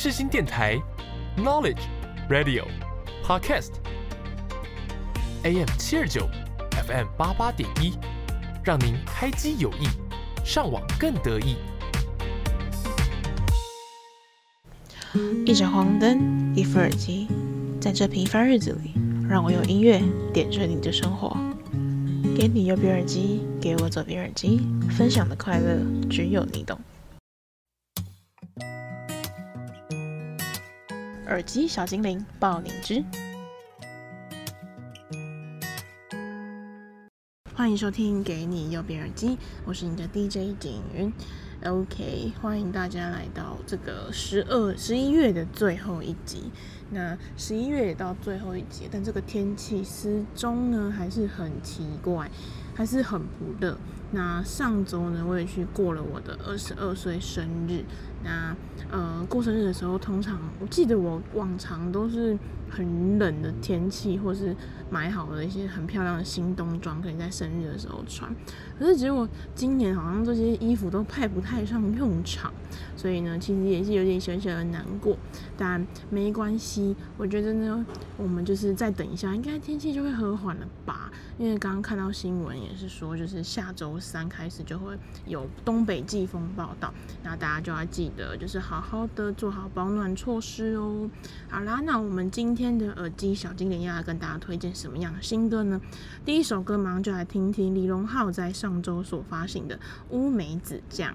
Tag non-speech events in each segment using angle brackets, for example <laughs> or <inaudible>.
世新电台，Knowledge Radio Podcast AM 七二九，FM 八八点一，让您开机有益，上网更得意。一盏黄灯，一副耳机，在这平凡日子里，让我用音乐点缀你的生活。给你右边耳机，给我左边耳机，分享的快乐只有你懂。耳机小精灵，爆灵芝。欢迎收听《给你右边耳机》，我是你的 DJ 景云。OK，欢迎大家来到这个十二十一月的最后一集。那十一月也到最后一集，但这个天气始终呢还是很奇怪，还是很不热。那上周呢，我也去过了我的二十二岁生日。那呃，过生日的时候，通常我记得我往常都是很冷的天气，或是买好了一些很漂亮的新冬装，可以在生日的时候穿。可是结果今年好像这些衣服都派不太上用场，所以呢，其实也是有点小小的难过。但没关系，我觉得呢，我们就是再等一下，应该天气就会和缓了吧？因为刚刚看到新闻也是说，就是下周三开始就会有东北季风报道，那大家就要记得，就是好好的做好保暖措施哦。好啦，那我们今天的耳机小精灵要来跟大家推荐什么样的新歌呢？第一首歌马上就来听听李荣浩在上周所发行的《乌梅子酱》。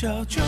小酒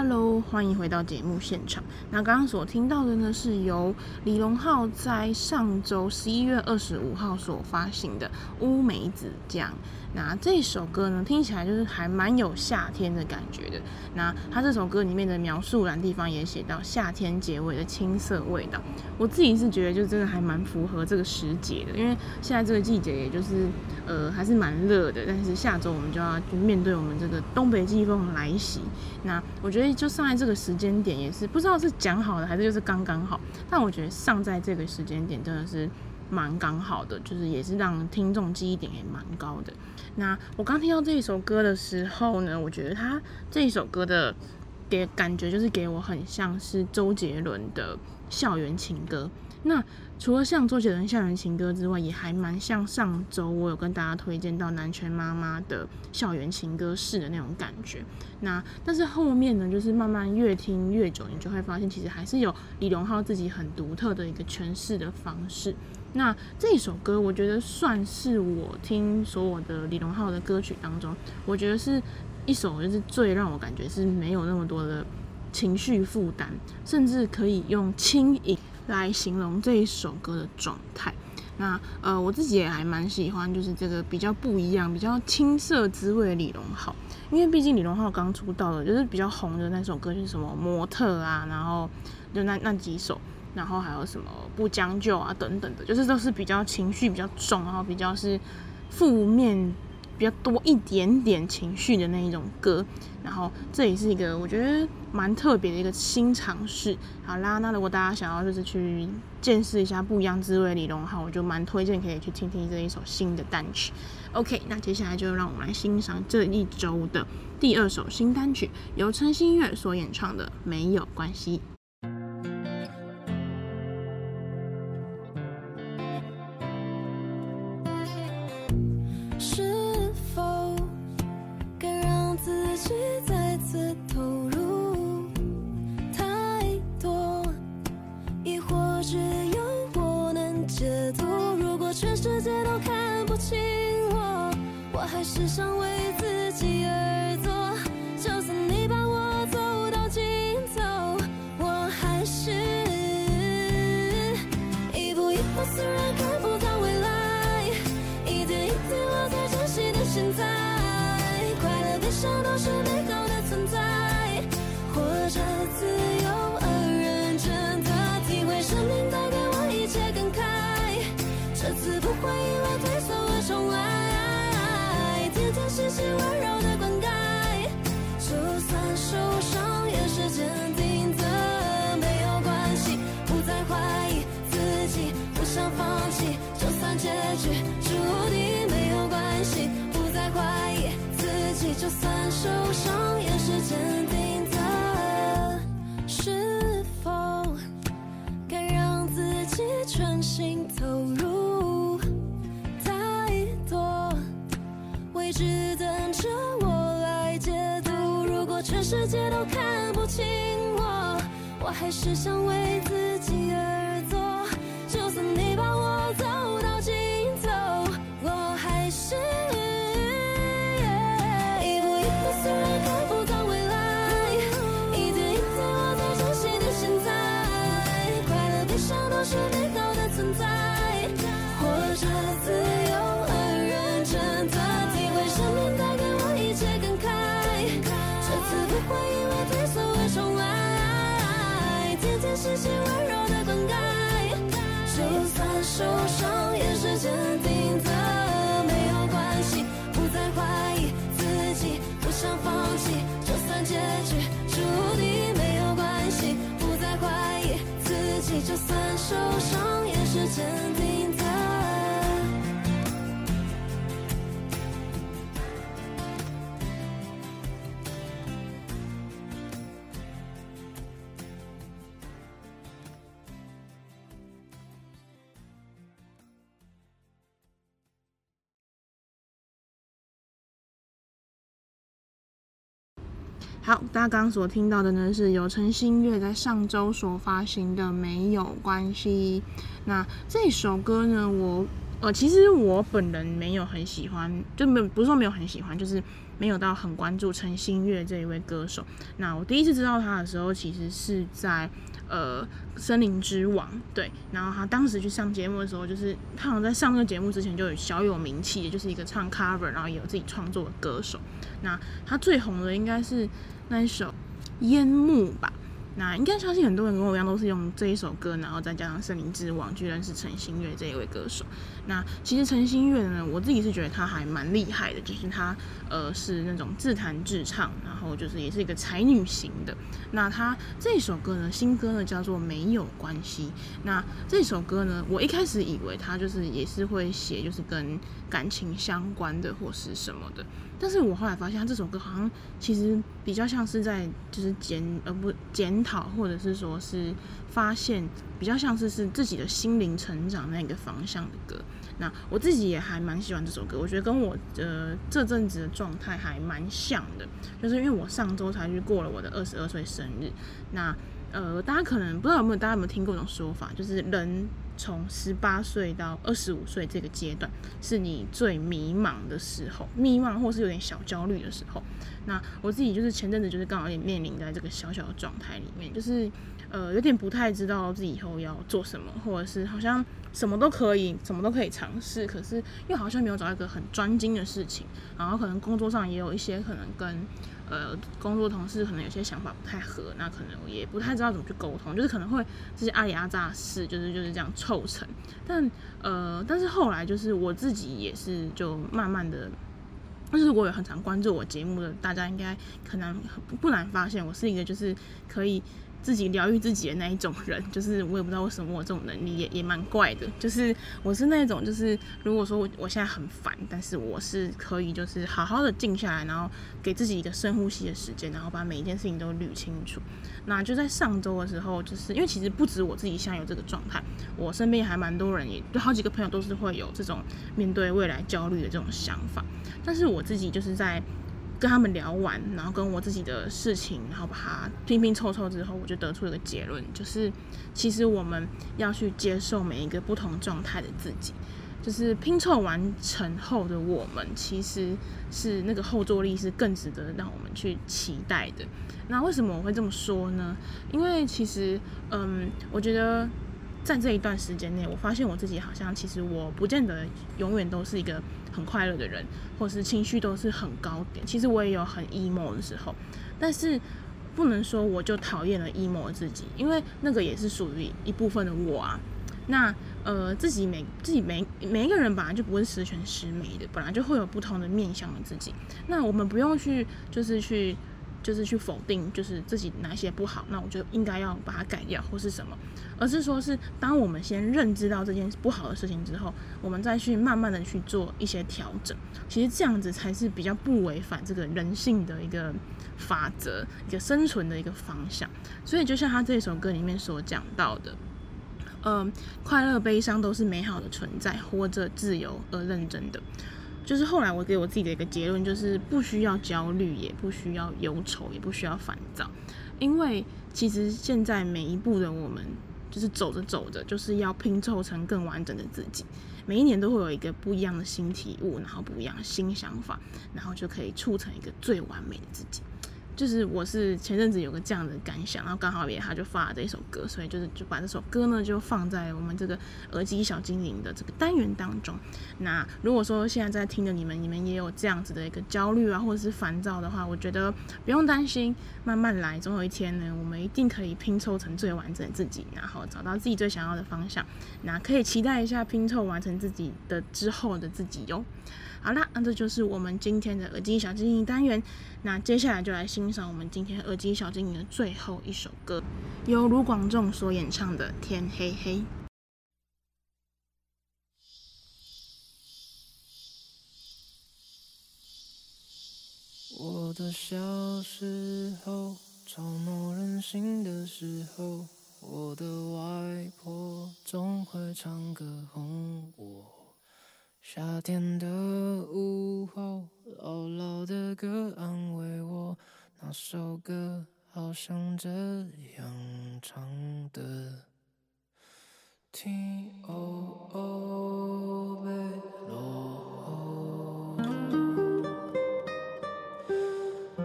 Hello，欢迎回到节目现场。那刚刚所听到的呢，是由李荣浩在上周十一月二十五号所发行的《乌梅子酱》。那这首歌呢，听起来就是还蛮有夏天的感觉的。那他这首歌里面的描述栏地方也写到夏天结尾的青涩味道。我自己是觉得，就真的还蛮符合这个时节的，因为现在这个季节也就是呃还是蛮热的，但是下周我们就要去面对我们这个东北季风来袭。那我觉得。就上在这个时间点，也是不知道是讲好的还是就是刚刚好。但我觉得上在这个时间点真的是蛮刚好的，就是也是让听众记忆点也蛮高的。那我刚听到这一首歌的时候呢，我觉得他这一首歌的给感觉就是给我很像是周杰伦的校园情歌。那除了像周杰伦校园情歌之外，也还蛮像上周我有跟大家推荐到南拳妈妈的校园情歌式的那种感觉。那但是后面呢，就是慢慢越听越久，你就会发现其实还是有李荣浩自己很独特的一个诠释的方式。那这一首歌，我觉得算是我听所有的李荣浩的歌曲当中，我觉得是一首就是最让我感觉是没有那么多的情绪负担，甚至可以用轻盈。来形容这一首歌的状态。那呃，我自己也还蛮喜欢，就是这个比较不一样、比较青涩滋味的李荣浩。因为毕竟李荣浩刚出道的，就是比较红的那首歌，是什么模特啊，然后就那那几首，然后还有什么不将就啊等等的，就是都是比较情绪比较重，然后比较是负面。比较多一点点情绪的那一种歌，然后这也是一个我觉得蛮特别的一个新尝试。好啦，那如果大家想要就是去见识一下不一样滋味的李荣浩，我就蛮推荐可以去听听这一首新的单曲。OK，那接下来就让我们来欣赏这一周的第二首新单曲，由陈星月所演唱的《没有关系》。上。是温柔的灌溉就算受伤也是坚定的没有关系不再怀疑自己不想放弃就算结局注定没有关系不再怀疑自己就算受伤也是坚定的。是否该让自己全心投入只等着我来解读。如果全世界都看不清我我还是想为自己而做。就算你把我走到尽头我还是是些温柔的灌溉，就算受伤也是坚定的，没有关系，不再怀疑自己，不想放弃，就算结局注定没有关系，不再怀疑自己，就算受伤也是坚定。好，大家刚刚所听到的呢，是由陈星月在上周所发行的《没有关系》。那这首歌呢，我呃，其实我本人没有很喜欢，就没有不是说没有很喜欢，就是没有到很关注陈星月这一位歌手。那我第一次知道他的时候，其实是在呃《森林之王》对，然后他当时去上节目的时候，就是他好像在上这个节目之前就有小有名气，就是一个唱 cover，然后也有自己创作的歌手。那他最红的应该是。那一首《烟幕》吧，那应该相信很多人跟我一样都是用这一首歌，然后再加上《森林之王》，居然是陈星月这一位歌手。那其实陈星月呢，我自己是觉得他还蛮厉害的，就是他呃是那种自弹自唱，然后就是也是一个才女型的。那他这首歌呢，新歌呢叫做《没有关系》。那这首歌呢，我一开始以为他就是也是会写就是跟感情相关的或是什么的。但是我后来发现，他这首歌好像其实比较像是在就是检呃不检讨，或者是说是发现，比较像是是自己的心灵成长那个方向的歌。那我自己也还蛮喜欢这首歌，我觉得跟我呃这阵子的状态还蛮像的，就是因为我上周才去过了我的二十二岁生日。那呃大家可能不知道有没有大家有没有听过一种说法，就是人。从十八岁到二十五岁这个阶段，是你最迷茫的时候，迷茫或是有点小焦虑的时候。那我自己就是前阵子就是刚好也面临在这个小小的状态里面，就是呃有点不太知道自己以后要做什么，或者是好像什么都可以，什么都可以尝试，可是又好像没有找到一个很专精的事情，然后可能工作上也有一些可能跟。呃，工作同事可能有些想法不太合，那可能也不太知道怎么去沟通，就是可能会这些阿里阿扎事，就是就是这样凑成。但呃，但是后来就是我自己也是就慢慢的，但是我也很常关注我节目的，大家应该可能不难发现，我是一个就是可以。自己疗愈自己的那一种人，<laughs> 就是我也不知道为什么我这种能力也也蛮怪的。就是我是那种，就是如果说我我现在很烦，但是我是可以就是好好的静下来，然后给自己一个深呼吸的时间，然后把每一件事情都捋清楚。那就在上周的时候，就是因为其实不止我自己现在有这个状态，我身边还蛮多人，也就好几个朋友都是会有这种面对未来焦虑的这种想法。但是我自己就是在。跟他们聊完，然后跟我自己的事情，然后把它拼拼凑凑之后，我就得出了一个结论，就是其实我们要去接受每一个不同状态的自己，就是拼凑完成后的我们，其实是那个后坐力是更值得让我们去期待的。那为什么我会这么说呢？因为其实，嗯，我觉得。在这一段时间内，我发现我自己好像其实我不见得永远都是一个很快乐的人，或是情绪都是很高点。其实我也有很 emo 的时候，但是不能说我就讨厌了 emo 自己，因为那个也是属于一部分的我啊。那呃，自己每自己每每一个人本来就不是十全十美的，本来就会有不同的面向的自己。那我们不用去就是去。就是去否定，就是自己哪些不好，那我就应该要把它改掉，或是什么，而是说是当我们先认知到这件不好的事情之后，我们再去慢慢的去做一些调整。其实这样子才是比较不违反这个人性的一个法则，一个生存的一个方向。所以就像他这首歌里面所讲到的，嗯，快乐、悲伤都是美好的存在，活着自由而认真的。就是后来我给我自己的一个结论，就是不需要焦虑，也不需要忧愁，也不需要烦躁，因为其实现在每一步的我们，就是走着走着，就是要拼凑成更完整的自己。每一年都会有一个不一样的新体悟，然后不一样的新想法，然后就可以促成一个最完美的自己。就是我是前阵子有个这样的感想，然后刚好也他就发了这一首歌，所以就是就把这首歌呢就放在我们这个耳机小精灵的这个单元当中。那如果说现在在听的你们，你们也有这样子的一个焦虑啊，或者是烦躁的话，我觉得不用担心，慢慢来，总有一天呢，我们一定可以拼凑成最完整自己，然后找到自己最想要的方向。那可以期待一下拼凑完成自己的之后的自己哟。好啦，那这就是我们今天的耳机小精灵单元。那接下来就来新欣赏我们今天耳机小精灵的最后一首歌，由卢广仲所演唱的《天黑黑》。我的小时候，吵闹任性的时候，我的外婆总会唱歌哄我。夏天的午后，姥姥的歌安慰我，那首歌好像这样唱的：T O O 被落后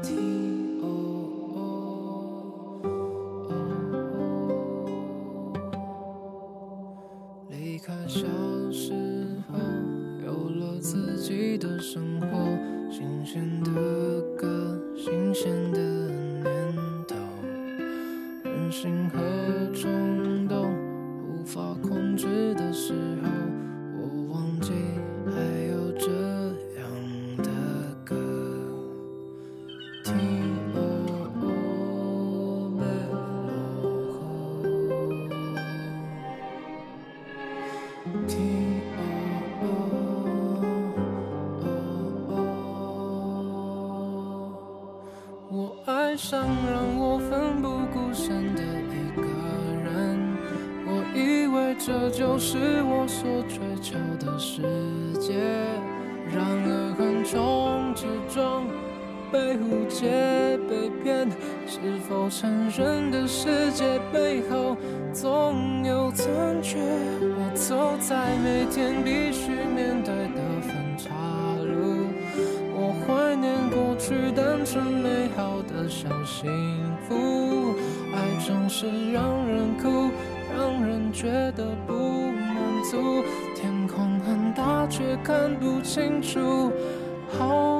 ，T O O O O 离开小时候，有了自己的生活，新鲜的歌。新鲜的念头任性和上让我奋不顾身的一个人。我以为这就是我所追求的世界。然而横冲直撞被误解被骗是否成人的世界背后总有残缺？我走在每天必须面是美好的小幸福，爱总是让人哭，让人觉得不满足。天空很大却看不清楚，好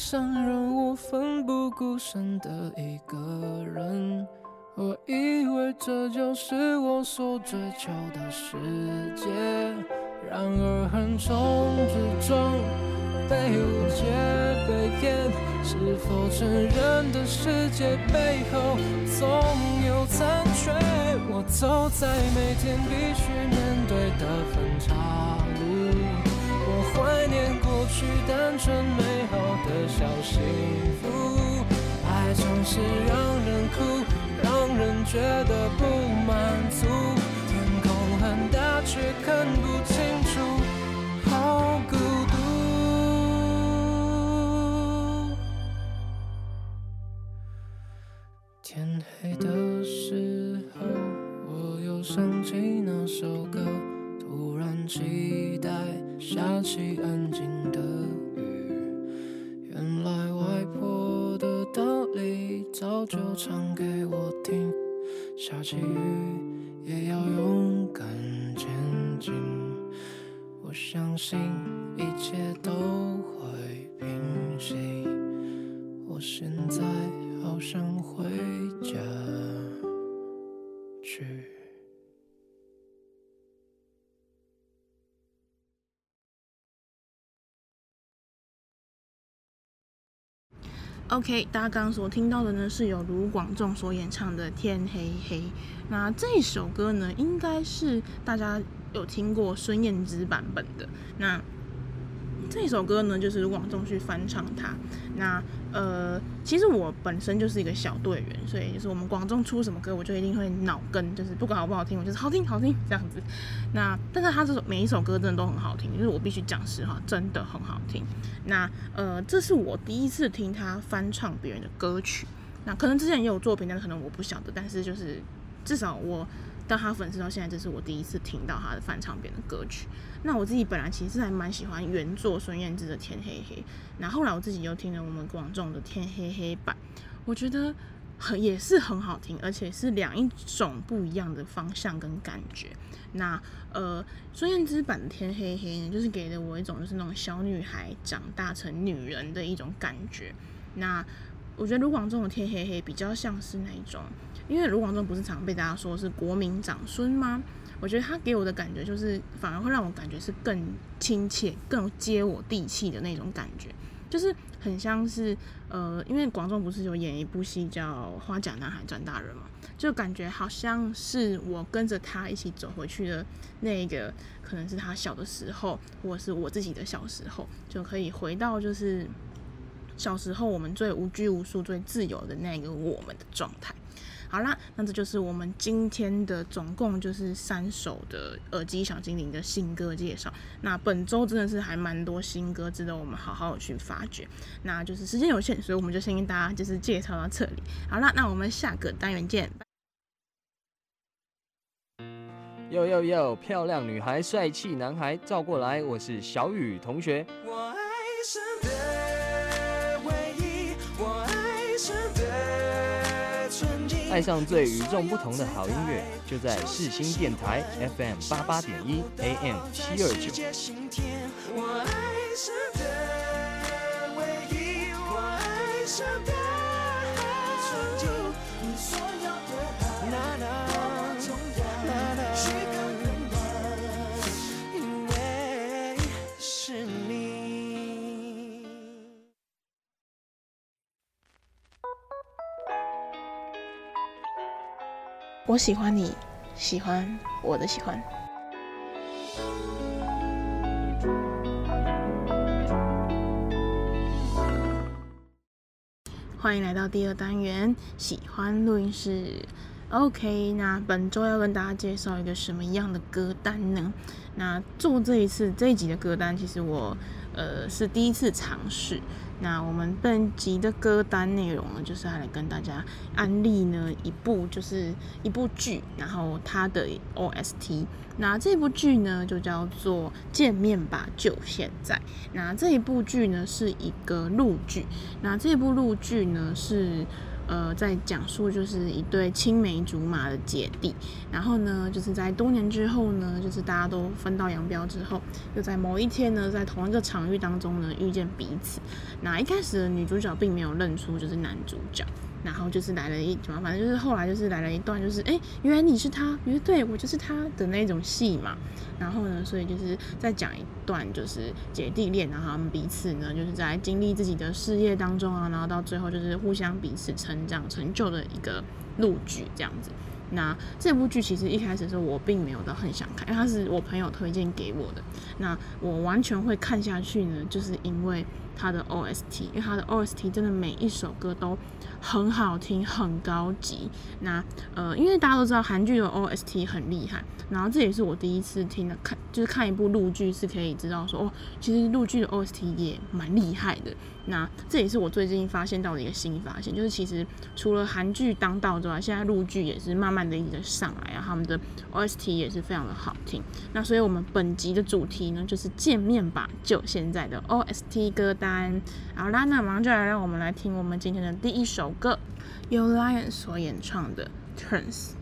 想让我奋不顾身的一个人，我以为这就是我所追求的世界。然而横冲直撞，被误解被骗，是否成人的世界背后总有残缺？我走在每天必须面对的分岔路。怀念过去单纯美好的小幸福，爱总是让人哭，让人觉得不满足。天空很大，却看不清楚，好孤 OK，大家刚刚所听到的呢，是由卢广仲所演唱的《天黑黑》。那这首歌呢，应该是大家有听过孙燕姿版本的。那这首歌呢，就是卢广仲去翻唱它。那呃，其实我本身就是一个小队员，所以就是我们广仲出什么歌，我就一定会脑跟，就是不管好不好听，我就是好听好听 <laughs> 这样子。那但是他这首每一首歌真的都很好听，就是我必须讲实话，真的很好听。那呃，这是我第一次听他翻唱别人的歌曲。那可能之前也有作品，但是可能我不晓得。但是就是至少我当他粉丝到现在，这是我第一次听到他的翻唱编的歌曲。那我自己本来其实还蛮喜欢原作孙燕姿的《天黑黑》，那后来我自己又听了我们广仲的《天黑黑》版，我觉得很也是很好听，而且是两一种不一样的方向跟感觉。那呃，孙燕姿版的《天黑黑》呢，就是给了我一种就是那种小女孩长大成女人的一种感觉。那我觉得卢广仲的《天黑黑》比较像是那一种，因为卢广仲不是常被大家说是国民长孙吗？我觉得他给我的感觉就是，反而会让我感觉是更亲切、更接我地气的那种感觉，就是很像是呃，因为广仲不是有演一部戏叫《花甲男孩转大人》嘛，就感觉好像是我跟着他一起走回去的那个，可能是他小的时候，或者是我自己的小时候，就可以回到就是。小时候我们最无拘无束、最自由的那个我们的状态。好啦，那这就是我们今天的总共就是三首的耳机小精灵的新歌介绍。那本周真的是还蛮多新歌值得我们好好去发掘。那就是时间有限，所以我们就先跟大家就是介绍到这里。好啦，那我们下个单元见。哟哟哟，漂亮女孩、帅气男孩，照过来，我是小雨同学。我爱爱上最与众不同的好音乐，就在世新电台 FM 八八点一 AM 七二九。我喜欢你，喜欢我的喜欢。欢迎来到第二单元，喜欢录音室。OK，那本周要跟大家介绍一个什么样的歌单呢？那做这一次这一集的歌单，其实我呃是第一次尝试。那我们本集的歌单内容呢，就是要来跟大家安利呢一部，就是一部剧，然后它的 OST。那这部剧呢，就叫做《见面吧，就现在》。那这一部剧呢，是一个陆剧。那这部陆剧呢，是。呃，在讲述就是一对青梅竹马的姐弟，然后呢，就是在多年之后呢，就是大家都分道扬镳之后，又在某一天呢，在同一个场域当中呢，遇见彼此。那一开始的女主角并没有认出就是男主角。然后就是来了一什么，反正就是后来就是来了一段，就是哎，原来你是他，原来对我就是他的那种戏嘛。然后呢，所以就是在讲一段就是姐弟恋，然后他们彼此呢就是在经历自己的事业当中啊，然后到最后就是互相彼此成长成就的一个录剧这样子。那这部剧其实一开始的时候我并没有到很想看，因为它是我朋友推荐给我的。那我完全会看下去呢，就是因为他的 OST，因为他的 OST 真的每一首歌都很好听，很高级。那呃，因为大家都知道韩剧的 OST 很厉害，然后这也是我第一次听的看，就是看一部陆剧是可以知道说哦，其实陆剧的 OST 也蛮厉害的。那这也是我最近发现到的一个新发现，就是其实除了韩剧当道之外，现在陆剧也是慢慢的一直在上来啊，他们的 OST 也是非常的好听。那所以我们本集的主题呢，就是见面吧，就现在的 OST 歌单。好啦，那马上就来让我们来听我们今天的第一首歌，由 Lion 所演唱的 Turns。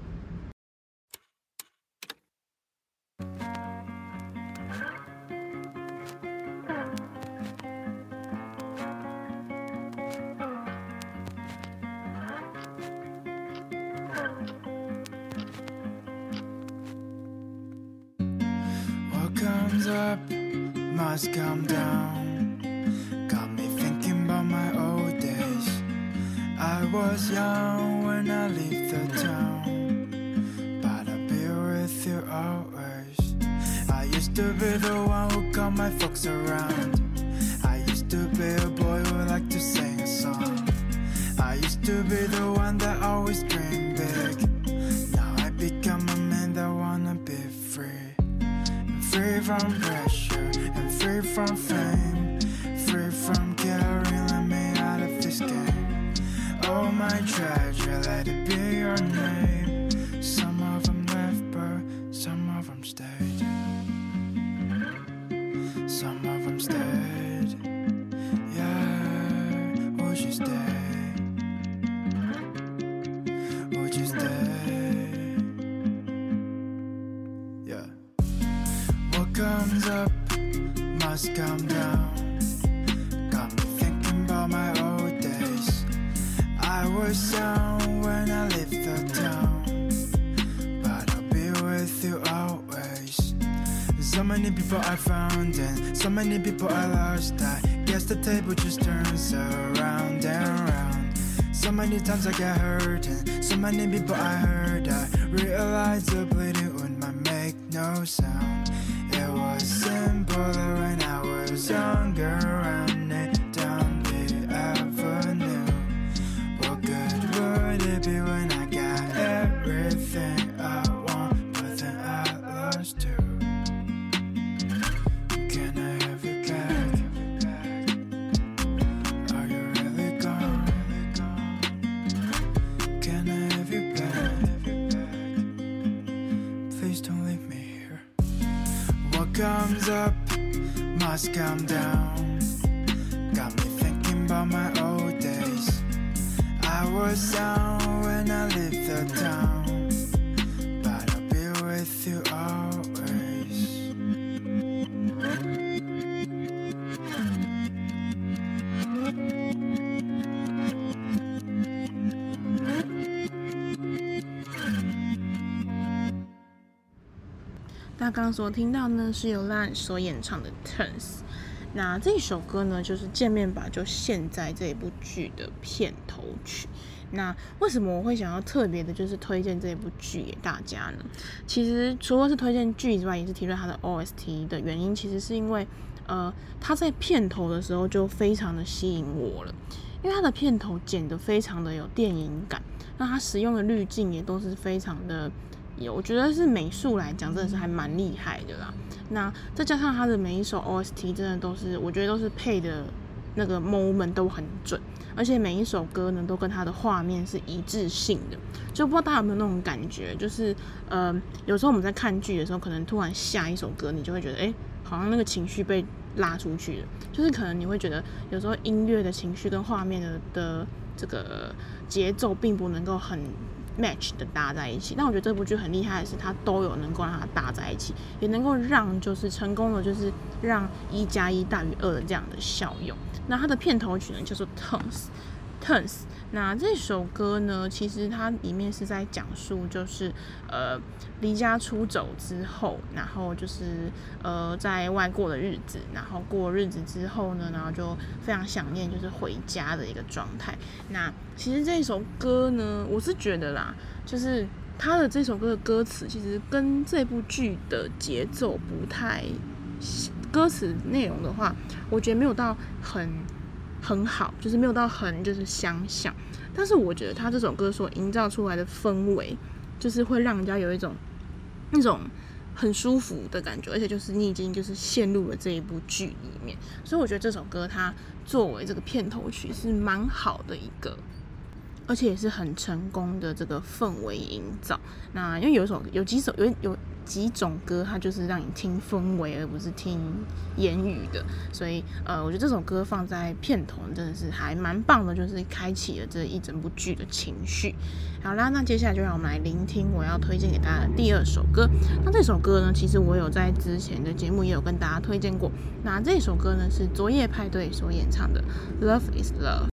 So many people I found and so many people I lost. I guess the table just turns around and round. So many times I get hurt and so many people I hurt. I realize the bleeding wound might make no sound. It was simpler when I was younger, 刚所听到呢，是由 Lan 所演唱的《Turns》。那这首歌呢，就是《见面吧》就现在这一部剧的片头曲。那为什么我会想要特别的，就是推荐这一部剧给大家呢？其实除了是推荐剧之外，也是提出它的 OST 的原因，其实是因为，呃，它在片头的时候就非常的吸引我了，因为它的片头剪得非常的有电影感，那它使用的滤镜也都是非常的。我觉得是美术来讲，真的是还蛮厉害的啦。那再加上他的每一首 OST，真的都是我觉得都是配的那个 moment 都很准，而且每一首歌呢都跟他的画面是一致性的。就不知道大家有没有那种感觉，就是呃，有时候我们在看剧的时候，可能突然下一首歌，你就会觉得，哎、好像那个情绪被拉出去了。就是可能你会觉得，有时候音乐的情绪跟画面的的这个节奏并不能够很。Match 的搭在一起，但我觉得这部剧很厉害的是，它都有能够让它搭在一起，也能够让就是成功的，就是让一加一大于二的这样的效用。那它的片头曲呢，叫做 Turns，。那这首歌呢，其实它里面是在讲述，就是呃离家出走之后，然后就是呃在外过的日子，然后过日子之后呢，然后就非常想念，就是回家的一个状态。那其实这首歌呢，我是觉得啦，就是它的这首歌的歌词，其实跟这部剧的节奏不太，歌词内容的话，我觉得没有到很。很好，就是没有到很就是相像，但是我觉得他这首歌所营造出来的氛围，就是会让人家有一种那种很舒服的感觉，而且就是你已经就是陷入了这一部剧里面，所以我觉得这首歌它作为这个片头曲是蛮好的一个，而且也是很成功的这个氛围营造。那因为有一首有几首有有。几种歌，它就是让你听氛围，而不是听言语的。所以，呃，我觉得这首歌放在片头真的是还蛮棒的，就是开启了这一整部剧的情绪。好啦，那接下来就让我们来聆听我要推荐给大家的第二首歌。那这首歌呢，其实我有在之前的节目也有跟大家推荐过。那这首歌呢，是昨夜派对所演唱的《Love Is Love》。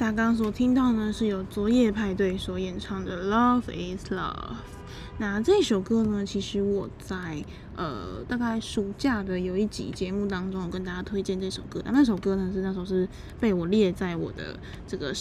大家刚所听到呢，是由昨夜派对所演唱的《Love Is Love》。那这首歌呢，其实我在呃大概暑假的有一集节目当中，我跟大家推荐这首歌。那那首歌呢，是那首是被我列在我的这个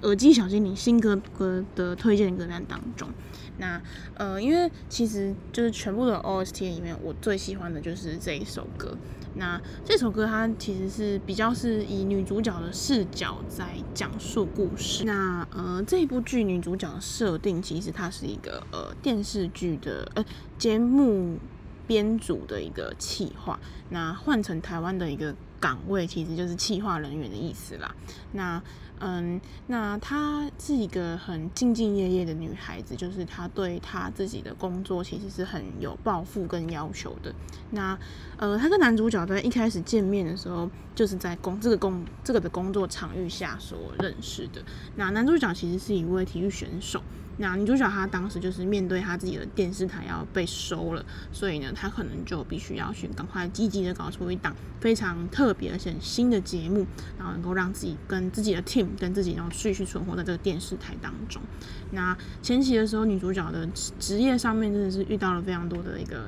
耳机小精灵新歌歌的推荐歌单当中。那呃，因为其实就是全部的 OST 里面，我最喜欢的就是这一首歌。那这首歌它其实是比较是以女主角的视角在讲述故事。那呃，这一部剧女主角的设定其实它是一个呃电视剧的呃节目编组的一个企划。那换成台湾的一个岗位，其实就是企划人员的意思啦。那嗯，那她是一个很兢兢业业的女孩子，就是她对她自己的工作其实是很有抱负跟要求的。那呃，她跟男主角在一开始见面的时候，就是在工这个工这个的工作场域下所认识的。那男主角其实是一位体育选手。那女主角她当时就是面对她自己的电视台要被收了，所以呢，她可能就必须要去赶快积极的搞出一档非常特别而且新的节目，然后能够让自己跟自己的 <laughs> team 跟自己然后继续存活在这个电视台当中。那前期的时候，女主角的职业上面真的是遇到了非常多的一个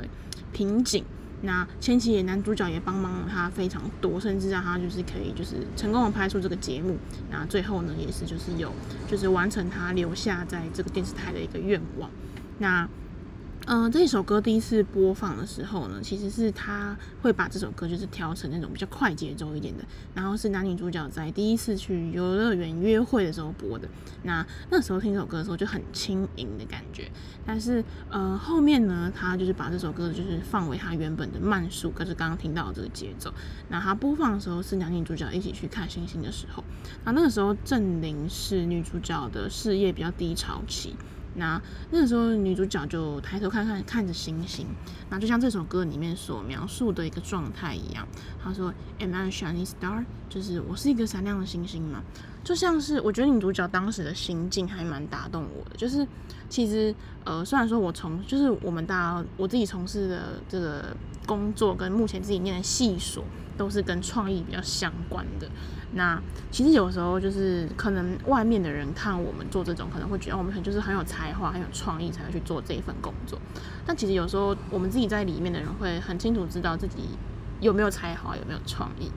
瓶颈。那千玺也男主角也帮忙了他非常多，甚至让他就是可以就是成功的拍出这个节目。那最后呢，也是就是有就是完成他留下在这个电视台的一个愿望。那嗯、这首歌第一次播放的时候呢，其实是他会把这首歌就是调成那种比较快节奏一点的，然后是男女主角在第一次去游乐园约会的时候播的。那那时候听这首歌的时候就很轻盈的感觉，但是呃后面呢，他就是把这首歌就是放为他原本的慢速，可是刚刚听到这个节奏。那他播放的时候是男女主角一起去看星星的时候，那那个时候正临是女主角的事业比较低潮期。那那个时候，女主角就抬头看看看着星星，那就像这首歌里面所描述的一个状态一样。她说：“Am I a shining star？” 就是我是一个闪亮的星星嘛。就像是我觉得女主角当时的心境还蛮打动我的。就是其实呃，虽然说我从就是我们大家我自己从事的这个工作跟目前自己念的系所都是跟创意比较相关的。那其实有时候就是可能外面的人看我们做这种，可能会觉得我们可能就是很有才华、很有创意才会去做这一份工作。但其实有时候我们自己在里面的人会很清楚知道自己有没有才华、有没有创意。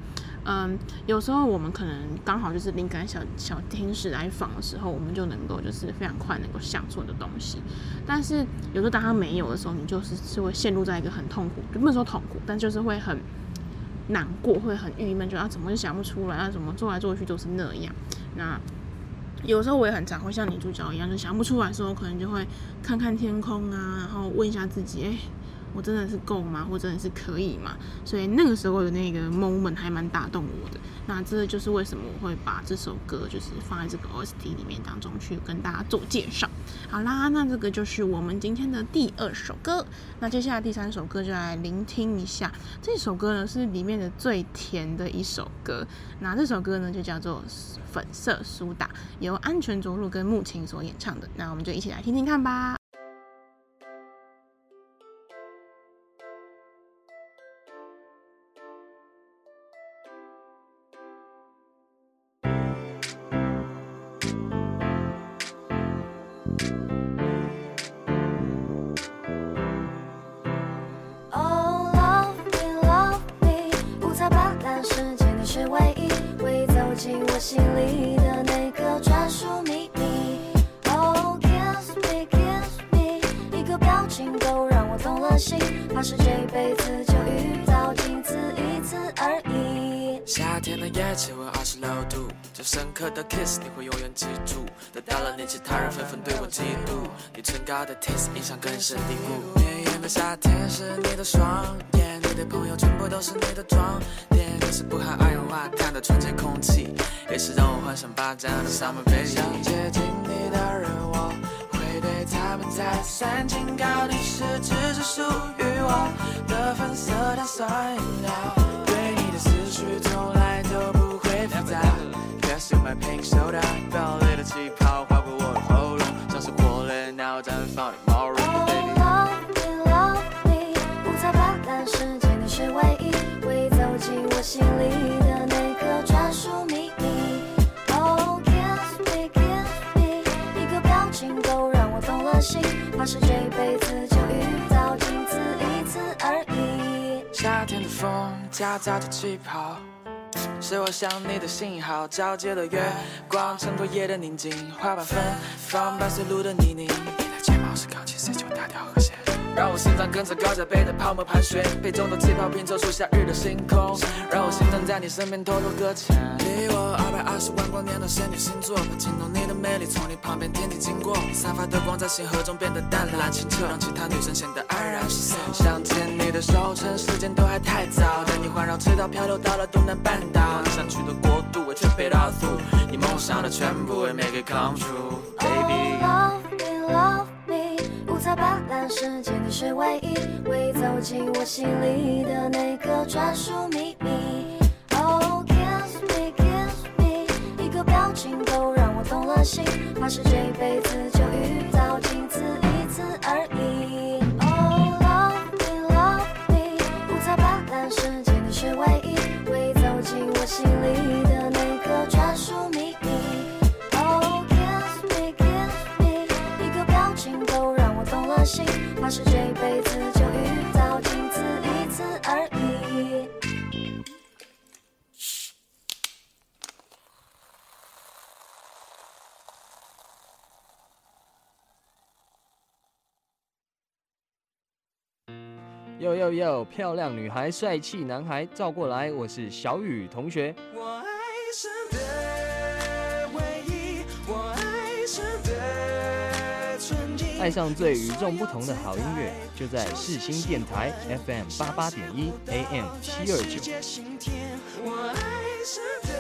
嗯，有时候我们可能刚好就是灵感小小天使来访的时候，我们就能够就是非常快能够想出的东西。但是有时候当他没有的时候，你就是是会陷入在一个很痛苦，就不能说痛苦，但就是会很。难过会很郁闷，觉得啊怎么就想不出来啊？怎么做来做去都是那样？那有时候我也很常会像女主角一样，就想不出来的时候，可能就会看看天空啊，然后问一下自己，哎、我真的是够吗？或真的是可以吗？所以那个时候的那个 moment 还蛮打动我的。那这就是为什么我会把这首歌就是放在这个 OST 里面当中去跟大家做介绍。好啦，那这个就是我们今天的第二首歌。那接下来第三首歌就来聆听一下。这首歌呢是里面的最甜的一首歌。那这首歌呢就叫做《粉色苏打》，由安全着陆跟木琴所演唱的。那我们就一起来听听看吧。Kiss 你会永远记住。得到了你，其他人纷纷对我嫉妒。你唇膏的 taste 印象根深蒂固。绵延的夏天是你的双眼，你的朋友全部都是你的妆点，你是不含二氧化碳的纯洁空气。也是让我幻想霸占的 summer baby。想接近你的人，我会对他们再三警告，你是只是属于我的粉色碳酸饮料。对你的思绪从来。My pink soda，堡垒的气泡划过我的喉咙，像是火烈鸟绽放的毛绒。Oh love me, love me，五彩斑斓世界你是唯一，会走进我心里的那个专属秘密。怕是这辈子就遇到仅此一次而已。夏天的风夹杂着气泡，是我想你的信号。皎洁的月光衬托夜的宁静，花瓣芬芳伴随路的泥泞。你的睫毛是钢琴，谁就大调和。让我心脏跟着高脚杯的泡沫盘旋，杯中的气泡拼凑出夏日的星空。让我心脏在你身边偷偷搁浅。离我二百二十万光年的仙女星座，惊动你的魅力，从你旁边天体经过，散发的光在星河中变得淡蓝清澈，让其他女生显得黯然失色。想牵你的手，趁时间都还太早，带你环绕赤道漂流到了东南半岛，你想去的国度，I trip it all through，你梦想的全部，We make it come true，baby。五彩斑斓世界。你是唯一唯一走进我心里的那个专属秘密。Oh kiss me, kiss me，一个表情都让我动了心，怕是这辈子就遇漂亮女孩，帅气男孩，照过来，我是小雨同学。我爱上的唯一，我爱上的纯净，爱上最与众不同的好音乐，就在四星电台 FM 八八点一 AM 七二九。我爱上的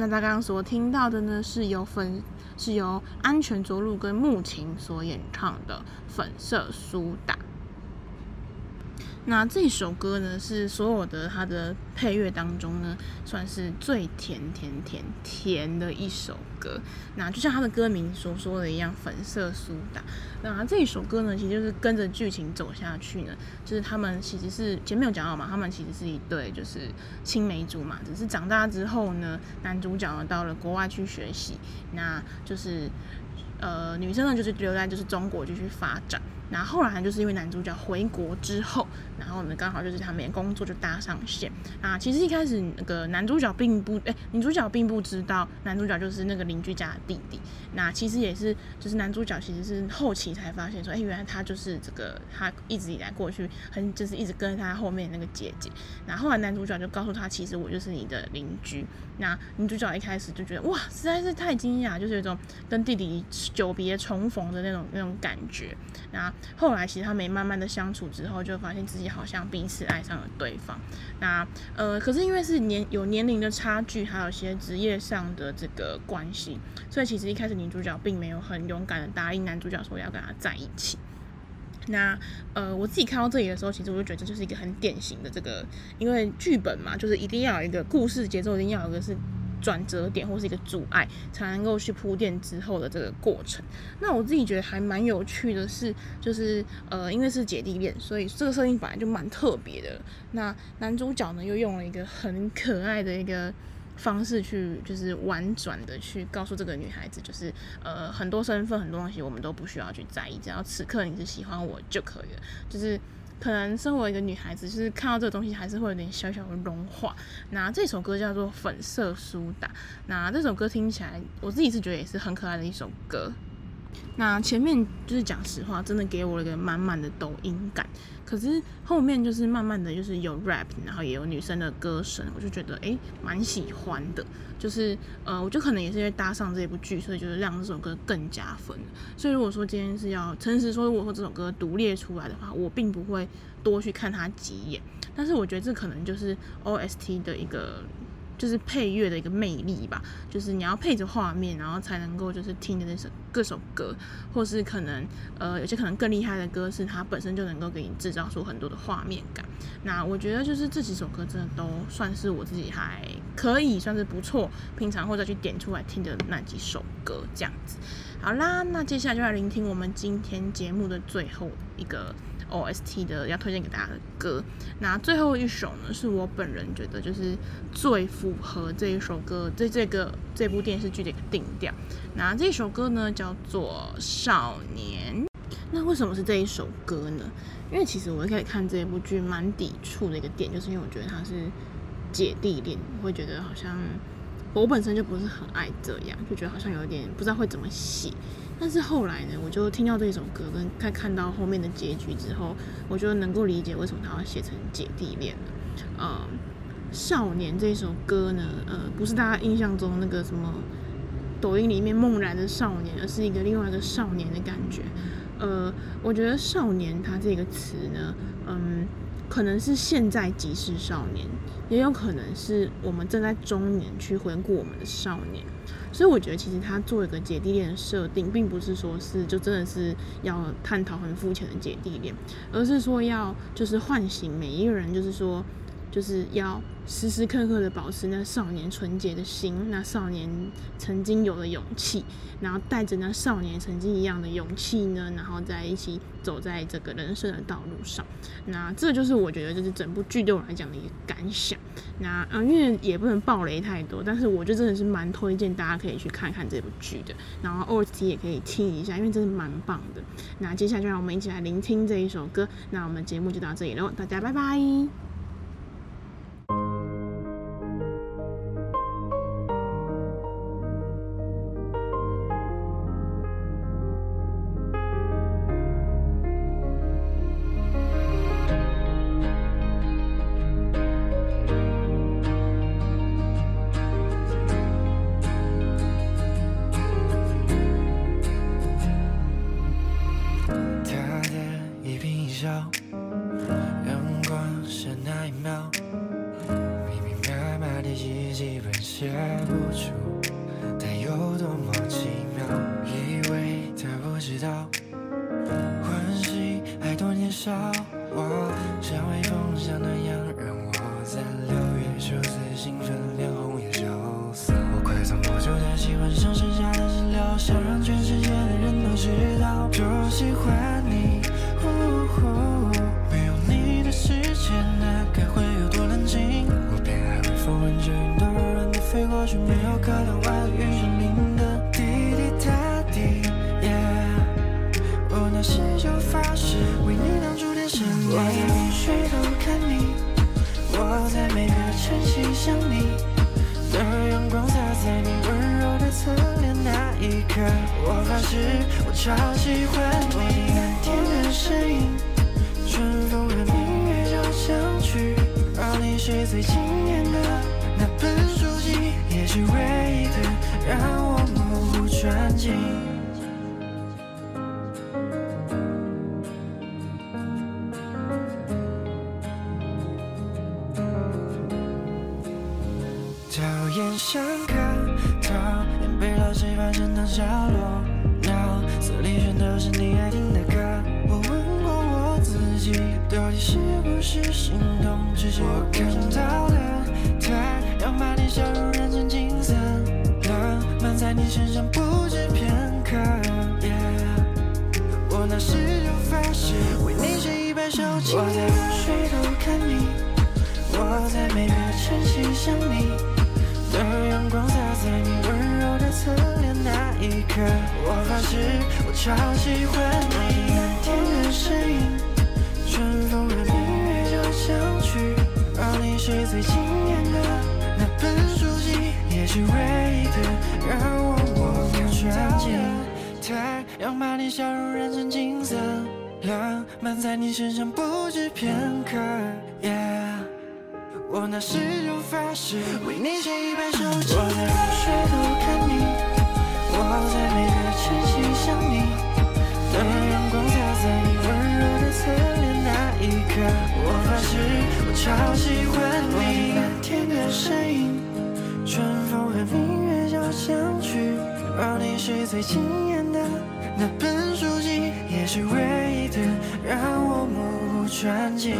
那他刚刚所听到的呢，是由粉是由安全着陆跟木琴所演唱的《粉色苏打》。那这首歌呢，是所有的它的配乐当中呢，算是最甜甜甜甜的一首歌。那就像它的歌名所说的一样，粉色苏打。那这一首歌呢，其实就是跟着剧情走下去呢，就是他们其实是前面有讲到嘛，他们其实是一对就是青梅竹马，只是长大之后呢，男主角呢到了国外去学习，那就是呃女生呢就是留在就是中国继续发展。那后来就是因为男主角回国之后，然后呢刚好就是他们工作就搭上线啊。其实一开始那个男主角并不哎，女主角并不知道男主角就是那个邻居家的弟弟。那其实也是就是男主角其实是后期才发现说，哎，原来他就是这个他一直以来过去很就是一直跟他后面那个姐姐。然后后来男主角就告诉他，其实我就是你的邻居。那女主角一开始就觉得哇，实在是太惊讶，就是有种跟弟弟久别重逢的那种那种感觉。那后来其实他们慢慢的相处之后，就发现自己好像彼此爱上了对方。那呃，可是因为是年有年龄的差距，还有一些职业上的这个关系，所以其实一开始女主角并没有很勇敢的答应男主角说要跟他在一起。那呃，我自己看到这里的时候，其实我就觉得这就是一个很典型的这个，因为剧本嘛，就是一定要有一个故事节奏，一定要有一个是转折点或是一个阻碍，才能够去铺垫之后的这个过程。那我自己觉得还蛮有趣的是，就是呃，因为是姐弟恋，所以这个设定本来就蛮特别的。那男主角呢，又用了一个很可爱的一个。方式去就是婉转的去告诉这个女孩子，就是呃很多身份很多东西我们都不需要去在意，只要此刻你是喜欢我就可以了。就是可能身为一个女孩子，就是看到这个东西还是会有点小小的融化。那这首歌叫做《粉色苏打》，那这首歌听起来我自己是觉得也是很可爱的一首歌。那前面就是讲实话，真的给我了一个满满的抖音感。可是后面就是慢慢的就是有 rap，然后也有女生的歌声，我就觉得诶蛮喜欢的。就是呃，我就可能也是因为搭上这部剧，所以就是让这首歌更加分。所以如果说今天是要诚实说，如果说这首歌独列出来的话，我并不会多去看它几眼。但是我觉得这可能就是 OST 的一个。就是配乐的一个魅力吧，就是你要配着画面，然后才能够就是听的那首各首歌，或是可能呃有些可能更厉害的歌是它本身就能够给你制造出很多的画面感。那我觉得就是这几首歌真的都算是我自己还可以算是不错，平常或者去点出来听的那几首歌这样子。好啦，那接下来就来聆听我们今天节目的最后一个。OST 的要推荐给大家的歌，那最后一首呢，是我本人觉得就是最符合这一首歌，这这个这部电视剧的一个定调。那这首歌呢叫做《少年》。那为什么是这一首歌呢？因为其实我一开始看这部剧蛮抵触的一个点，就是因为我觉得它是姐弟恋，我会觉得好像我本身就不是很爱这样，就觉得好像有点不知道会怎么写。但是后来呢，我就听到这首歌，跟看看到后面的结局之后，我就能够理解为什么他要写成姐弟恋了。呃，少年这首歌呢，呃，不是大家印象中那个什么抖音里面梦然的少年，而是一个另外一个少年的感觉。呃，我觉得少年他这个词呢，嗯，可能是现在即是少年，也有可能是我们正在中年去回顾我们的少年。所以我觉得，其实他做一个姐弟恋的设定，并不是说是就真的是要探讨很肤浅的姐弟恋，而是说要就是唤醒每一个人，就是说，就是要时时刻刻的保持那少年纯洁的心那少年曾经有的勇气然后带着那少年曾经一样的勇气呢然后在一起走在这个人生的道路上。那这就是我觉得就是整部剧对我来讲的一个感想。那啊因为也不能暴雷太多但是我就真的是蛮推荐大家可以去看看这部剧的。然后 ost 也可以听一下因为真的蛮棒的。那接下来就让我们一起来聆听这一首歌。那我们节目就到这里喽大家拜拜。把枕头角落，脑子里全都是你爱听的歌。我问过我自己，到底是不是心动？只是我看到了，他要把你笑容染成金色，浪漫在你身上不止片刻。我那时就发誓，为你写一百首情歌。我在水都看你，我在每个晨曦想你，当阳光洒在你。侧脸那一刻我发誓我超喜欢你听雨的声音春风和明月交响曲而你是最惊艳的那本书籍也是唯一的让我目不转睛太阳把你笑容染成金色浪漫在你身上不止片刻。Yeah 我那时就发誓为你写一百首情歌。我在午睡偷看你，我在每个晨曦想你。当阳光洒在你温柔的侧脸那一刻，我发誓我超喜欢你。蓝天的声影，春风和明月交响曲，而你是最惊艳的那本书籍，也是唯一的让我目不转睛。